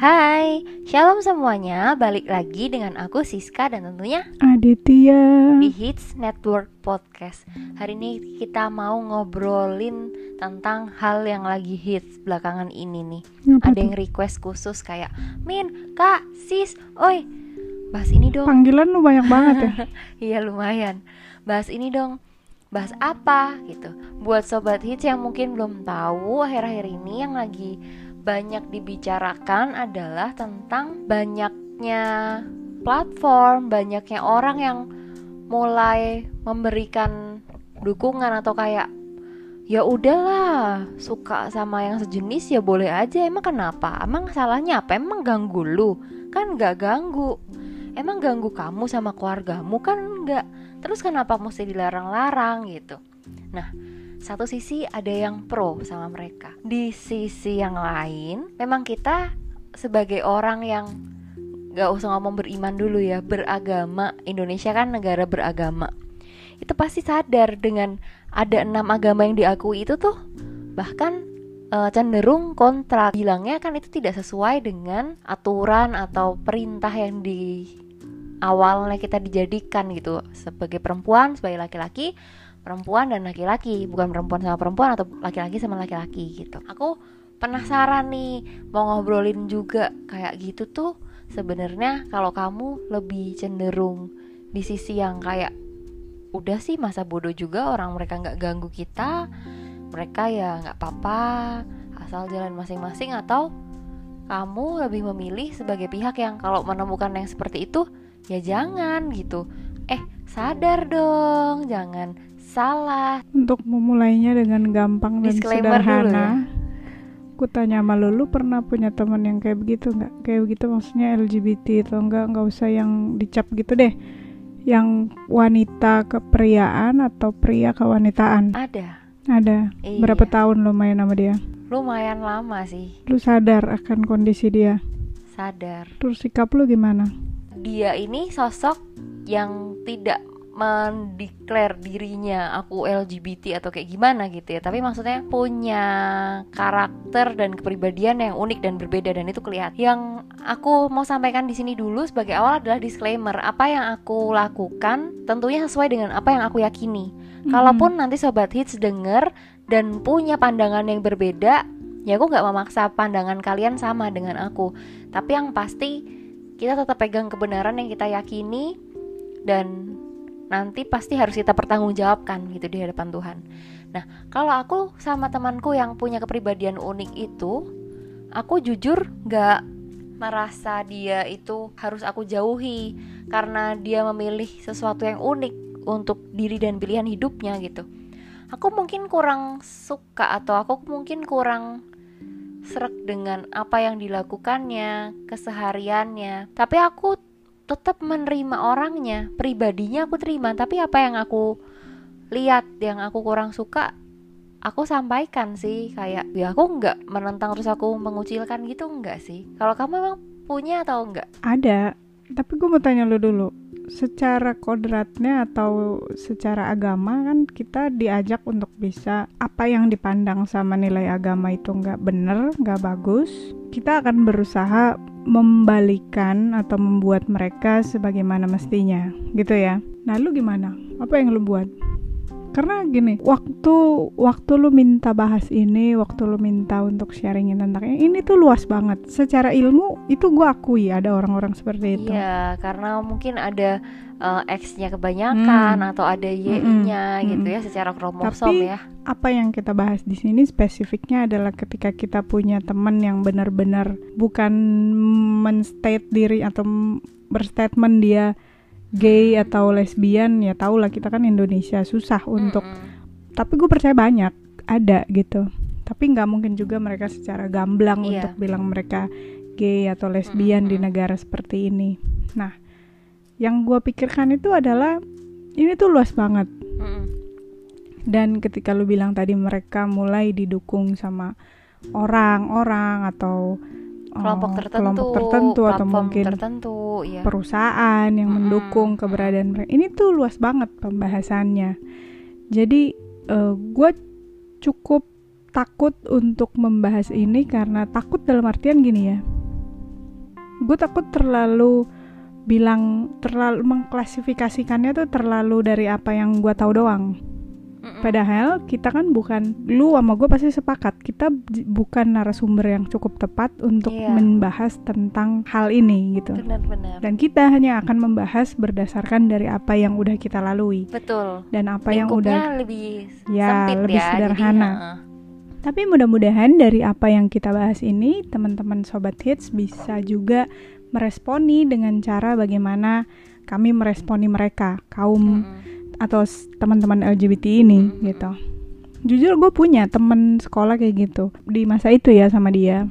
Hai, shalom semuanya. Balik lagi dengan aku Siska dan tentunya Aditya di Hits Network Podcast. Hari ini kita mau ngobrolin tentang hal yang lagi hits belakangan ini nih. Apa Ada tuh? yang request khusus kayak Min, Kak, Sis, oi, bahas ini dong. Panggilan lu banyak banget ya Iya lumayan. Bahas ini dong. Bahas apa gitu. Buat sobat hits yang mungkin belum tahu akhir-akhir ini yang lagi banyak dibicarakan adalah tentang banyaknya platform, banyaknya orang yang mulai memberikan dukungan atau kayak ya udahlah suka sama yang sejenis ya boleh aja. Emang kenapa? Emang salahnya apa? Emang ganggu lu? Kan nggak ganggu. Emang ganggu kamu sama keluargamu? Kan nggak. Terus kenapa mesti dilarang-larang gitu? Nah satu sisi ada yang pro sama mereka. Di sisi yang lain memang kita sebagai orang yang nggak usah ngomong beriman dulu ya beragama. Indonesia kan negara beragama. Itu pasti sadar dengan ada enam agama yang diakui itu tuh bahkan eh, cenderung kontra. Bilangnya kan itu tidak sesuai dengan aturan atau perintah yang di awalnya kita dijadikan gitu. Sebagai perempuan sebagai laki-laki perempuan dan laki-laki bukan perempuan sama perempuan atau laki-laki sama laki-laki gitu. Aku penasaran nih mau ngobrolin juga kayak gitu tuh sebenarnya kalau kamu lebih cenderung di sisi yang kayak udah sih masa bodoh juga orang mereka nggak ganggu kita mereka ya nggak apa-apa asal jalan masing-masing atau kamu lebih memilih sebagai pihak yang kalau menemukan yang seperti itu ya jangan gitu. Eh sadar dong jangan salah Untuk memulainya dengan gampang dan Disclaimer dulu sederhana ya. Aku tanya sama lu, lu pernah punya teman yang kayak begitu nggak? Kayak begitu maksudnya LGBT atau enggak? Nggak usah yang dicap gitu deh Yang wanita kepriaan atau pria kewanitaan ada Ada Iya. Berapa tahun lo main sama dia? lumayan lama sih Lu sadar akan kondisi dia sadar Terus sikap lu gimana? dia ini sosok yang tidak mendeklar dirinya aku LGBT atau kayak gimana gitu ya. Tapi maksudnya punya karakter dan kepribadian yang unik dan berbeda dan itu kelihatan. Yang aku mau sampaikan di sini dulu sebagai awal adalah disclaimer. Apa yang aku lakukan tentunya sesuai dengan apa yang aku yakini. Kalaupun nanti sobat hits denger dan punya pandangan yang berbeda ya aku nggak memaksa pandangan kalian sama dengan aku. Tapi yang pasti kita tetap pegang kebenaran yang kita yakini dan nanti pasti harus kita pertanggungjawabkan gitu di hadapan Tuhan. Nah, kalau aku sama temanku yang punya kepribadian unik itu, aku jujur nggak merasa dia itu harus aku jauhi karena dia memilih sesuatu yang unik untuk diri dan pilihan hidupnya gitu. Aku mungkin kurang suka atau aku mungkin kurang serak dengan apa yang dilakukannya, kesehariannya. Tapi aku tetap menerima orangnya, pribadinya aku terima. Tapi apa yang aku lihat, yang aku kurang suka, aku sampaikan sih. Kayak ya aku nggak menentang terus aku mengucilkan gitu nggak sih. Kalau kamu emang punya atau enggak? Ada, tapi gue mau tanya lu dulu. Secara kodratnya atau secara agama kan kita diajak untuk bisa apa yang dipandang sama nilai agama itu nggak bener, nggak bagus. Kita akan berusaha membalikan atau membuat mereka sebagaimana mestinya, gitu ya. Nah, lu gimana? Apa yang lu buat? Karena gini, waktu waktu lu minta bahas ini, waktu lu minta untuk sharingin tentang ini, ini tuh luas banget. Secara ilmu itu gue akui ada orang-orang seperti itu. Iya, karena mungkin ada eh, X-nya kebanyakan Hmm. atau ada Y-nya Mm-mm, gitu mm-mm. ya secara kromosom Tapi- ya. Apa yang kita bahas di sini spesifiknya adalah ketika kita punya teman yang benar-benar bukan menstate diri atau berstatement dia gay atau lesbian ya tau lah kita kan Indonesia susah untuk Mm-mm. tapi gue percaya banyak ada gitu tapi nggak mungkin juga mereka secara gamblang Iya. untuk bilang mereka gay atau lesbian di Mm-mm. negara seperti ini nah yang gue pikirkan itu adalah ini tuh luas banget Mm-mm. dan ketika lu bilang tadi mereka mulai didukung sama orang-orang atau kelompok tertentu, kelompok tertentu atau mungkin tertentu, ya. perusahaan yang Mm-mm, mendukung keberadaan mereka. Ini tuh luas banget pembahasannya. Jadi gue cukup takut untuk membahas ini karena takut dalam artian gini ya. gue takut terlalu bilang terlalu mengklasifikasikannya tuh terlalu dari apa yang gue tahu doang Mm-mm. Padahal kita kan bukan lu sama gue pasti sepakat kita bukan narasumber yang cukup tepat untuk Iya. membahas tentang hal ini gitu. benar-benar Dan kita hanya akan membahas berdasarkan dari apa yang udah kita lalui betul dan apa yang Lingkupnya udah. lebih Ya, sempit lebih ya sederhana. jadi. Tapi mudah-mudahan dari apa yang kita bahas ini teman-teman sobat hits bisa juga meresponi dengan cara bagaimana kami meresponi mereka kaum Mm-mm. Atau teman-teman LGBT ini Mm-mm. gitu. Jujur gue punya temen sekolah kayak gitu di masa itu ya sama dia.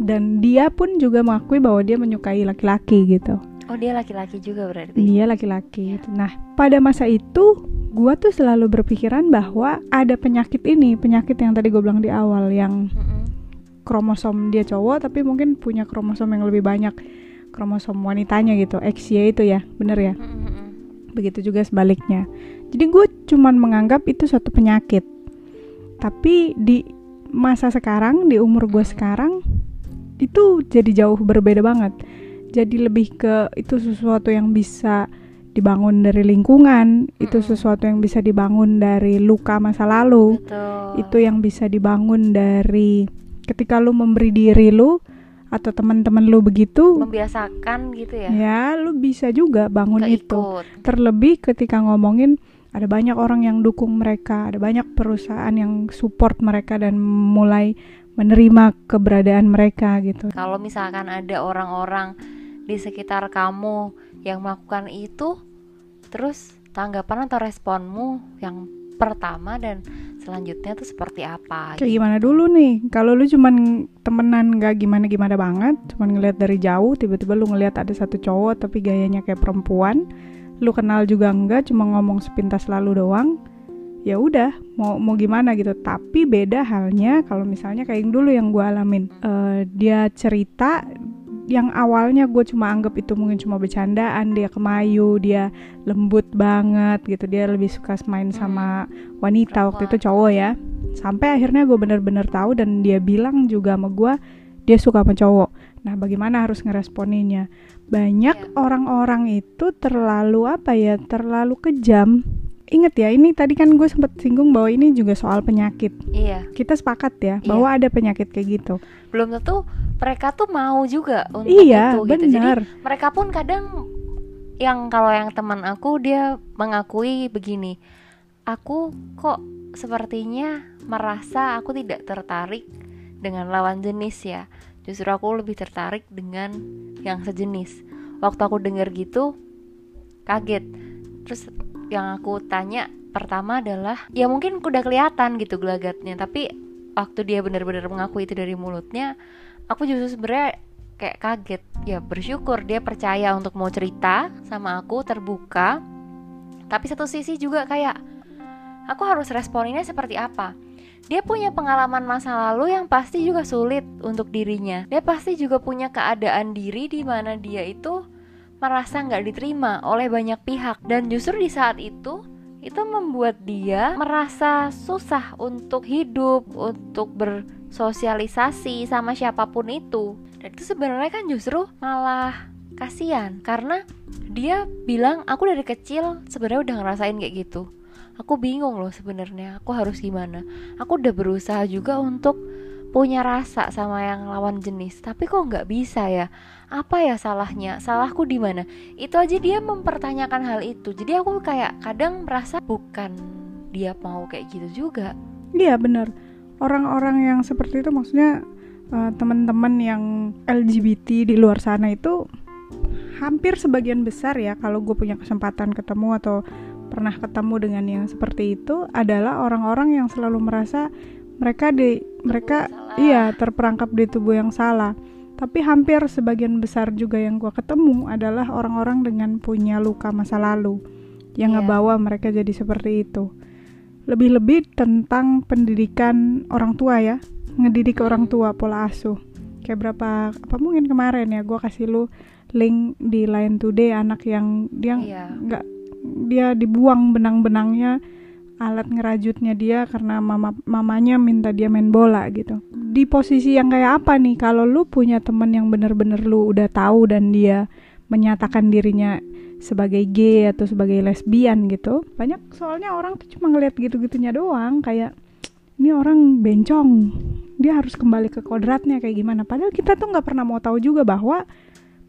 Dan dia pun juga mengakui bahwa dia menyukai laki-laki gitu. oh dia laki-laki juga berarti Dia laki-laki. Nah pada masa itu gue tuh selalu berpikiran bahwa ada penyakit ini, penyakit yang tadi gue bilang di awal yang Mm-mm. kromosom dia cowok tapi mungkin punya kromosom yang lebih banyak kromosom wanitanya gitu. XY itu ya, bener ya? Mm-mm. Begitu juga sebaliknya. Jadi gue cuman menganggap itu suatu penyakit. Tapi di masa sekarang, di umur gue sekarang, itu jadi jauh berbeda banget. Jadi lebih ke itu sesuatu yang bisa dibangun dari lingkungan, itu Mm-mm. sesuatu yang bisa dibangun dari luka masa lalu, betul itu yang bisa dibangun dari ketika lu memberi diri lu atau teman-teman lu begitu, membiasakan gitu ya? ya lu bisa juga bangun itu. keikut terlebih ketika ngomongin ada banyak orang yang dukung mereka, ada banyak perusahaan yang support mereka dan mulai menerima keberadaan mereka gitu. kalau misalkan ada orang-orang di sekitar kamu yang melakukan itu terus tanggapan atau responmu yang pertama dan selanjutnya tuh seperti apa Kayak gitu. gimana dulu nih? Kalau lu cuman temenan gak gimana-gimana banget, cuman ngeliat dari jauh, tiba-tiba lu ngeliat ada satu cowok tapi gayanya kayak perempuan, lu kenal juga enggak, cuma ngomong sepintas lalu doang. Ya udah, mau mau gimana gitu. Tapi beda halnya kalau misalnya kayak yang dulu yang gue alamin. Eh, dia cerita yang awalnya gue cuma anggap itu mungkin cuma bercandaan, dia kemayu, dia lembut banget gitu, dia lebih suka main sama wanita waktu itu cowok ya. Sampai akhirnya gue bener-bener tahu dan dia bilang juga sama gue dia suka sama cowok. Nah bagaimana harus ngeresponinya? Banyak Iya. orang-orang itu terlalu apa ya terlalu kejam inget ya ini tadi kan gue sempet singgung bahwa ini juga soal penyakit. Iya. Kita sepakat ya Iya. bahwa ada penyakit kayak gitu. Belum tentu mereka tuh mau juga untuk iya itu gitu. Jadi benar. mereka pun kadang yang kalau yang teman aku dia mengakui begini aku kok sepertinya merasa aku tidak tertarik dengan lawan jenis ya. Justru aku lebih tertarik dengan yang sejenis. Waktu aku dengar gitu kaget. Terus yang aku tanya pertama adalah ya mungkin udah kelihatan gitu gelagatnya tapi waktu dia benar-benar mengaku itu dari mulutnya aku justru sebenarnya kayak kaget. Ya bersyukur dia percaya untuk mau cerita sama aku terbuka. Tapi satu sisi juga kayak aku harus responinnya seperti apa? Dia punya pengalaman masa lalu yang pasti juga sulit untuk dirinya. Dia pasti juga punya keadaan diri di mana dia itu merasa nggak diterima oleh banyak pihak. Dan justru di saat itu itu membuat dia merasa susah untuk hidup untuk bersosialisasi sama siapa pun itu. Dan itu sebenarnya kan justru malah kasihan. Karena dia bilang aku dari kecil sebenarnya udah ngerasain kayak gitu. Aku bingung loh sebenarnya aku harus gimana. Aku udah berusaha juga untuk punya rasa sama yang lawan jenis. Tapi kok nggak bisa ya? Apa ya salahnya? Salahku di mana? Itu aja dia mempertanyakan hal itu. Jadi aku kayak kadang merasa bukan dia mau kayak gitu juga. Iya benar. Orang-orang yang seperti itu maksudnya eh, teman-teman yang LGBT di luar sana itu hampir sebagian besar ya kalau gue punya kesempatan ketemu atau pernah ketemu dengan yang seperti itu adalah orang-orang yang selalu merasa mereka di mereka iya terperangkap di tubuh yang salah. Tapi hampir sebagian besar juga yang gue ketemu adalah orang-orang dengan punya luka masa lalu yang Iya. ngebawa mereka jadi seperti itu. Lebih-lebih tentang pendidikan orang tua ya ngedidik orang tua pola asuh. Kayak berapa apa mungkin kemarin ya gue kasih lu link di Line Today anak yang dia Iya. nggak dia dibuang benang-benangnya alat ngerajutnya dia karena mama mamanya minta dia main bola gitu. Di posisi yang kayak apa nih? Kalau lu punya temen yang bener-bener lu udah tahu dan dia menyatakan dirinya sebagai gay atau sebagai lesbian gitu banyak soalnya orang tuh cuma ngeliat gitu-gitunya doang kayak ini orang bencong. Dia harus kembali ke kodratnya kayak gimana. Padahal kita tuh nggak pernah mau tahu juga bahwa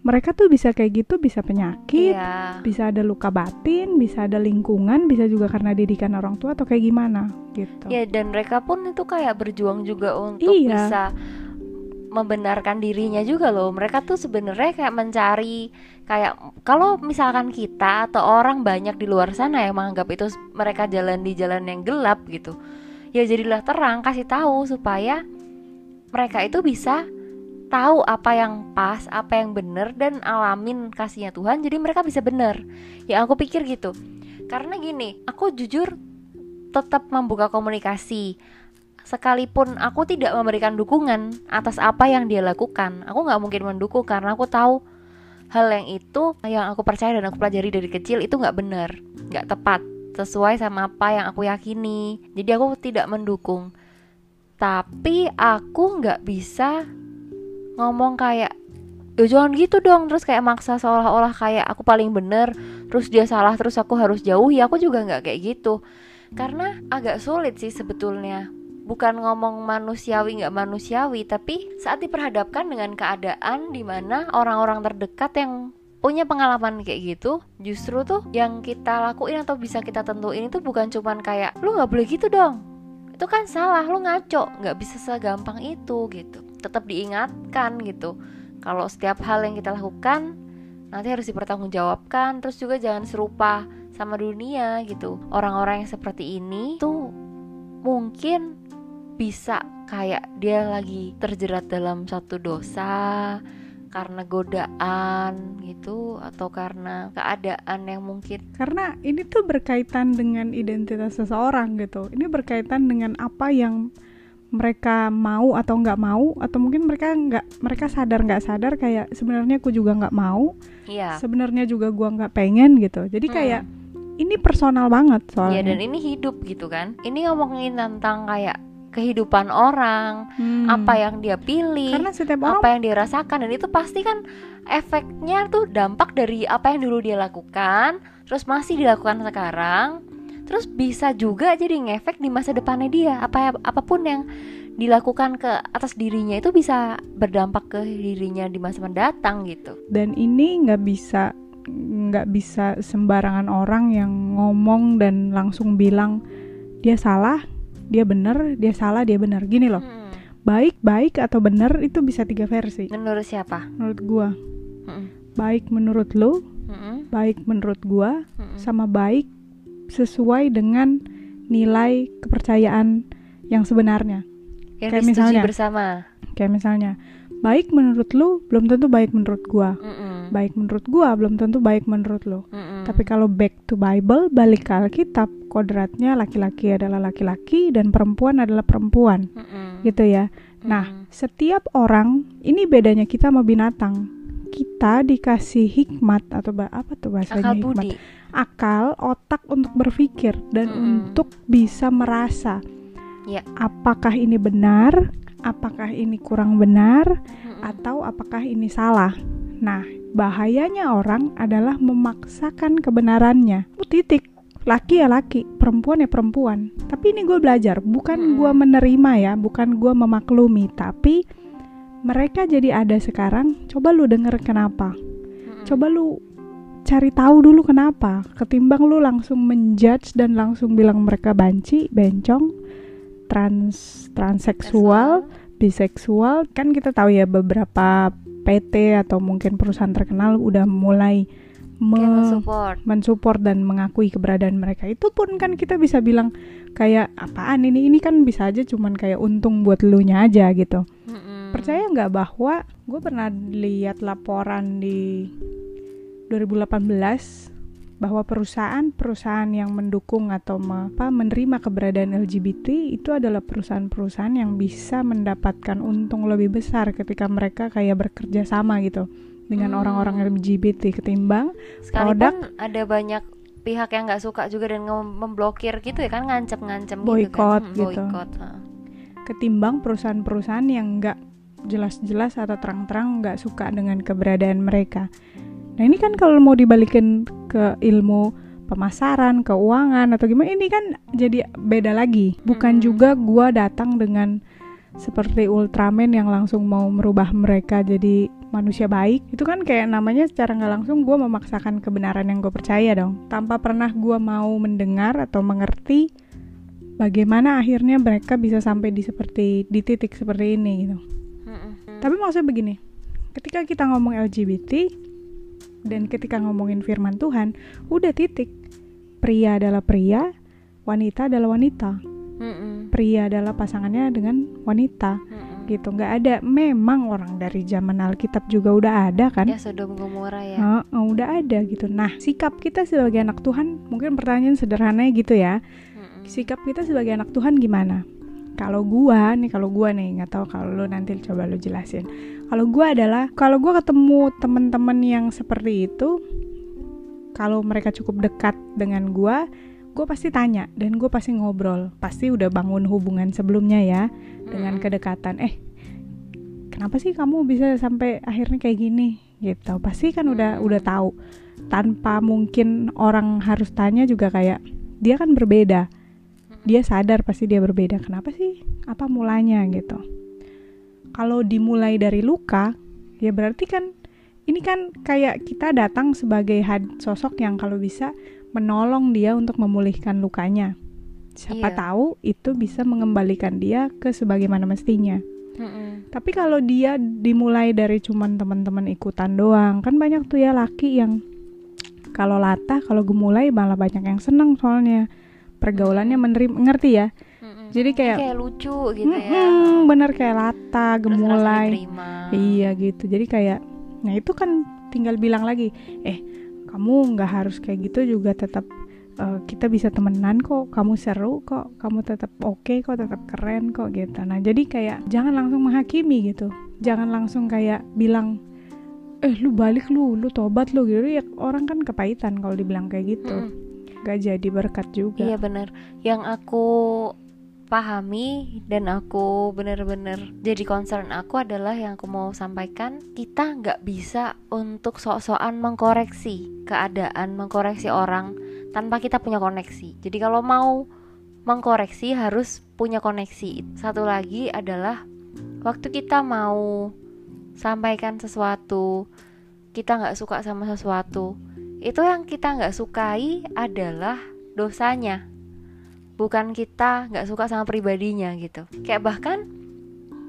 mereka tuh bisa kayak gitu bisa penyakit Iya. bisa ada luka batin bisa ada lingkungan bisa juga karena didikan orang tua atau kayak gimana gitu Ya dan mereka pun itu kayak berjuang juga untuk Iya. bisa membenarkan dirinya juga loh. Mereka tuh sebenarnya kayak mencari kayak kalau misalkan kita atau orang banyak di luar sana yang menganggap itu mereka jalan di jalan yang gelap gitu. Ya jadilah terang kasih tahu supaya mereka itu bisa tahu apa yang pas, apa yang benar dan alamin kasihnya Tuhan. Jadi mereka bisa benar. Ya aku pikir gitu. Karena gini, aku jujur tetap membuka komunikasi sekalipun aku tidak memberikan dukungan atas apa yang dia lakukan aku nggak mungkin mendukung karena aku tahu hal yang itu yang aku percaya dan aku pelajari dari kecil itu nggak benar nggak tepat sesuai sama apa yang aku yakini jadi aku tidak mendukung tapi aku nggak bisa ngomong kayak ya jangan gitu dong. Terus kayak maksa seolah-olah kayak aku paling bener terus dia salah terus aku harus jauhi. Aku juga nggak kayak gitu. Karena agak sulit sih sebetulnya. Bukan ngomong manusiawi nggak manusiawi tapi saat diperhadapkan dengan keadaan di mana orang-orang terdekat yang punya pengalaman kayak gitu justru tuh yang kita lakuin atau bisa kita tentuin itu bukan cuman kayak lu nggak boleh gitu dong itu kan salah lu ngaco. Nggak bisa segampang itu gitu. Tetap diingatkan gitu. Kalau setiap hal yang kita lakukan nanti harus dipertanggungjawabkan. Terus juga jangan serupa sama dunia gitu. Orang-orang yang seperti ini tuh mungkin bisa kayak dia lagi terjerat dalam satu dosa karena godaan gitu atau karena keadaan yang mungkin karena ini tuh berkaitan dengan identitas seseorang gitu. Ini berkaitan dengan apa yang mereka mau atau nggak mau atau mungkin mereka nggak mereka sadar nggak sadar kayak sebenarnya aku juga nggak mau iya. sebenarnya juga gua nggak pengen gitu. Jadi Hmm. kayak ini personal banget ya soalnya. dan ini hidup gitu kan. Ini ngomongin tentang kayak kehidupan orang Hmm. apa yang dia pilih karena setiap orang apa yang dia rasakan dan itu pasti kan efeknya tuh dampak dari apa yang dulu dia lakukan terus masih dilakukan sekarang terus bisa juga jadi ngefek di masa depannya dia. Apa apa pun yang dilakukan ke atas dirinya itu bisa berdampak ke dirinya di masa mendatang gitu. Dan ini nggak bisa nggak bisa sembarangan orang yang ngomong dan langsung bilang dia salah dia bener dia salah dia bener gini loh Hmm, baik baik atau bener itu bisa tiga versi. Menurut siapa? Menurut gua. Hmm, baik menurut lu hmm, baik menurut gua hmm. sama baik sesuai dengan nilai kepercayaan yang sebenarnya. Yang Kayak misalnya. bersama. Kayak misalnya baik menurut lu belum tentu baik menurut gua Mm-mm, baik menurut gua belum tentu baik menurut lu mm-mm. Tapi kalau back to Bible, balik ke Alkitab, kodratnya laki-laki adalah laki-laki dan perempuan adalah perempuan, Mm-mm, gitu ya. Nah, mm-mm. setiap orang ini bedanya kita sama binatang. Kita dikasih hikmat atau apa tuh bahasanya akal hikmat? budi Akal, otak untuk berpikir dan Mm-mm. untuk bisa merasa. Ya. Apakah ini benar? Apakah ini kurang benar? Atau apakah ini salah. Nah, bahayanya orang adalah memaksakan kebenarannya. Oh, Titik. Laki ya laki, perempuan ya perempuan. Tapi ini gue belajar, bukan gue menerima ya, bukan gue memaklumi, tapi mereka jadi ada sekarang. Coba lu denger kenapa. Coba lu cari tahu dulu kenapa. Ketimbang lu langsung menjudge dan langsung bilang mereka banci, bencong, trans transseksual, biseksual. Kan kita tahu ya beberapa PT atau mungkin perusahaan terkenal udah mulai me- mensupport. mensupport dan mengakui keberadaan mereka. Itu pun kan kita bisa bilang kayak apaan ini? Ini kan bisa aja cuman kayak untung buat lu nya aja gitu. Mm-mm. percaya nggak bahwa gue pernah lihat laporan di 2018 bahwa perusahaan-perusahaan yang mendukung atau me- apa, menerima keberadaan LGBT itu adalah perusahaan-perusahaan yang bisa mendapatkan untung lebih besar ketika mereka kayak bekerja sama gitu dengan Hmm. orang-orang LGBT ketimbang Sekalipun ada banyak pihak yang nggak suka juga dan memblokir gitu ya kan ngancem-ngancem gitu Boykot kan. Hmm, gitu. boykot, ha. ketimbang perusahaan-perusahaan yang nggak jelas-jelas atau terang-terang nggak suka dengan keberadaan mereka. Nah ini kan kalau mau dibalikin ke ilmu pemasaran, keuangan atau gimana ini kan jadi beda lagi. Bukan Hmm. juga gua datang dengan seperti Ultraman yang langsung mau merubah mereka jadi manusia baik. Itu kan kayak namanya secara nggak langsung gua memaksakan kebenaran yang gue percaya dong. Tanpa pernah gua mau mendengar atau mengerti bagaimana akhirnya mereka bisa sampai di seperti di titik seperti ini gitu. Mm-mm. Tapi maksudnya begini, ketika kita ngomong LGBT dan ketika ngomongin firman Tuhan, udah titik. Pria adalah pria, wanita adalah wanita. Mm-mm. Pria adalah pasangannya dengan wanita. Mm-mm. Gitu, nggak ada. Memang orang dari zaman Alkitab juga udah ada kan? ya Sodom Gomora ya Heeh, udah ada gitu. Nah, sikap kita sebagai anak Tuhan, mungkin pertanyaan sederhananya gitu ya. Mm-mm. Sikap kita sebagai anak Tuhan gimana? Kalau gua nih, kalau gua nih nggak tahu kalau lu nanti coba lu jelasin. Kalau gua adalah kalau gua ketemu teman-teman yang seperti itu, kalau mereka cukup dekat dengan gua, gua pasti tanya dan gua pasti ngobrol. Pasti udah bangun hubungan sebelumnya ya dengan kedekatan. Eh, kenapa sih kamu bisa sampai akhirnya kayak gini? Gitu. Pasti kan udah udah tahu. Tanpa mungkin orang harus tanya juga kayak dia kan berbeda dia sadar pasti dia berbeda. Kenapa sih? Apa mulanya gitu? Kalau dimulai dari luka, ya berarti kan ini kan kayak kita datang sebagai had- sosok yang kalau bisa menolong dia untuk memulihkan lukanya. Siapa Iya. tahu itu bisa mengembalikan dia ke sebagaimana mestinya. Mm-mm. Tapi kalau dia dimulai dari cuman teman-teman ikutan doang, kan banyak tuh ya laki yang kalau latah, kalau gemulai malah banyak yang seneng soalnya pergaulannya menerima ngerti ya. Mm-mm. Jadi kayak, kayak lucu gitu ya "Mm-mm, bener kayak lata, gemulai. Iya gitu. Jadi kayak, nah itu kan tinggal bilang lagi, eh kamu nggak harus kayak gitu juga tetap eh, kita bisa temenan kok, kamu seru kok, kamu tetap oke kok, tetap keren kok gitu. Nah jadi kayak jangan langsung menghakimi gitu, jangan langsung kayak bilang, eh lu balik lu, lu tobat lu gitu. Ya orang kan kepahitan kalau dibilang kayak gitu, Mm-mm. Gak jadi berkat juga. Iya bener. Yang aku pahami dan aku bener-bener jadi concern aku adalah yang aku mau sampaikan kita nggak bisa untuk sok-sokan mengkoreksi keadaan mengkoreksi orang tanpa kita punya koneksi. Jadi kalau mau mengkoreksi harus punya koneksi. Satu lagi adalah waktu kita mau sampaikan sesuatu kita nggak suka sama sesuatu itu yang kita nggak sukai adalah dosanya. Bukan kita nggak suka sama pribadinya gitu. Kayak bahkan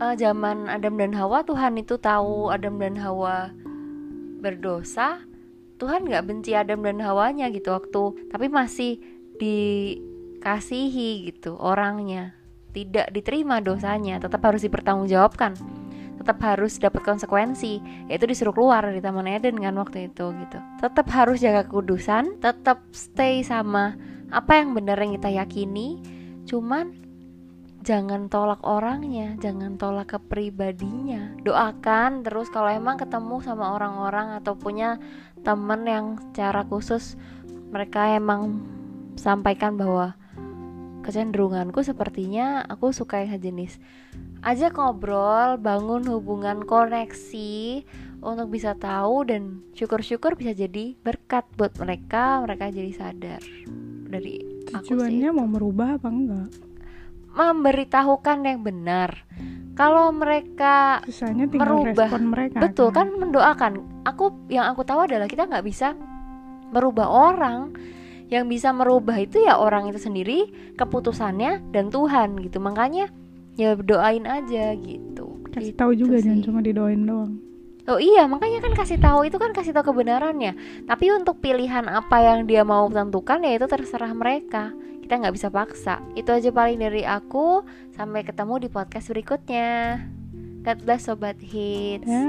eh, zaman Adam dan Hawa Tuhan itu tahu Adam dan Hawa berdosa. Tuhan nggak benci Adam dan Hawanya gitu waktu tapi masih dikasihi gitu orangnya. Tidak diterima dosanya tetap harus dipertanggungjawabkan tetap harus dapat konsekuensi yaitu disuruh keluar dari Taman Eden kan waktu itu gitu. Tetap harus jaga kekudusan tetap stay sama apa yang benar yang kita yakini. Cuman jangan tolak orangnya jangan tolak kepribadinya. Doakan terus kalau emang ketemu sama orang-orang atau punya temen yang secara khusus mereka emang sampaikan bahwa kecenderunganku sepertinya aku suka yang sejenis ajak ngobrol bangun hubungan koneksi untuk bisa tahu dan syukur-syukur bisa jadi berkat buat mereka mereka jadi sadar dari aku sih Tujuannya mau merubah apa enggak? memberitahukan yang benar kalau mereka Susahnya tinggal Merubah. respon mereka. betul kan mendoakan aku yang aku tahu adalah kita nggak bisa merubah orang yang bisa merubah itu ya orang itu sendiri keputusannya dan Tuhan gitu makanya ya doain aja gitu Kasih Gitu tahu juga sih. jangan cuma didoain doang. Oh iya, makanya kan kasih tahu itu kan kasih tahu kebenarannya. Tapi untuk pilihan apa yang dia mau tentukan ya itu terserah mereka. Kita nggak bisa paksa. Itu aja paling dari aku. Sampai ketemu di podcast berikutnya. God bless sobat hits. Ya.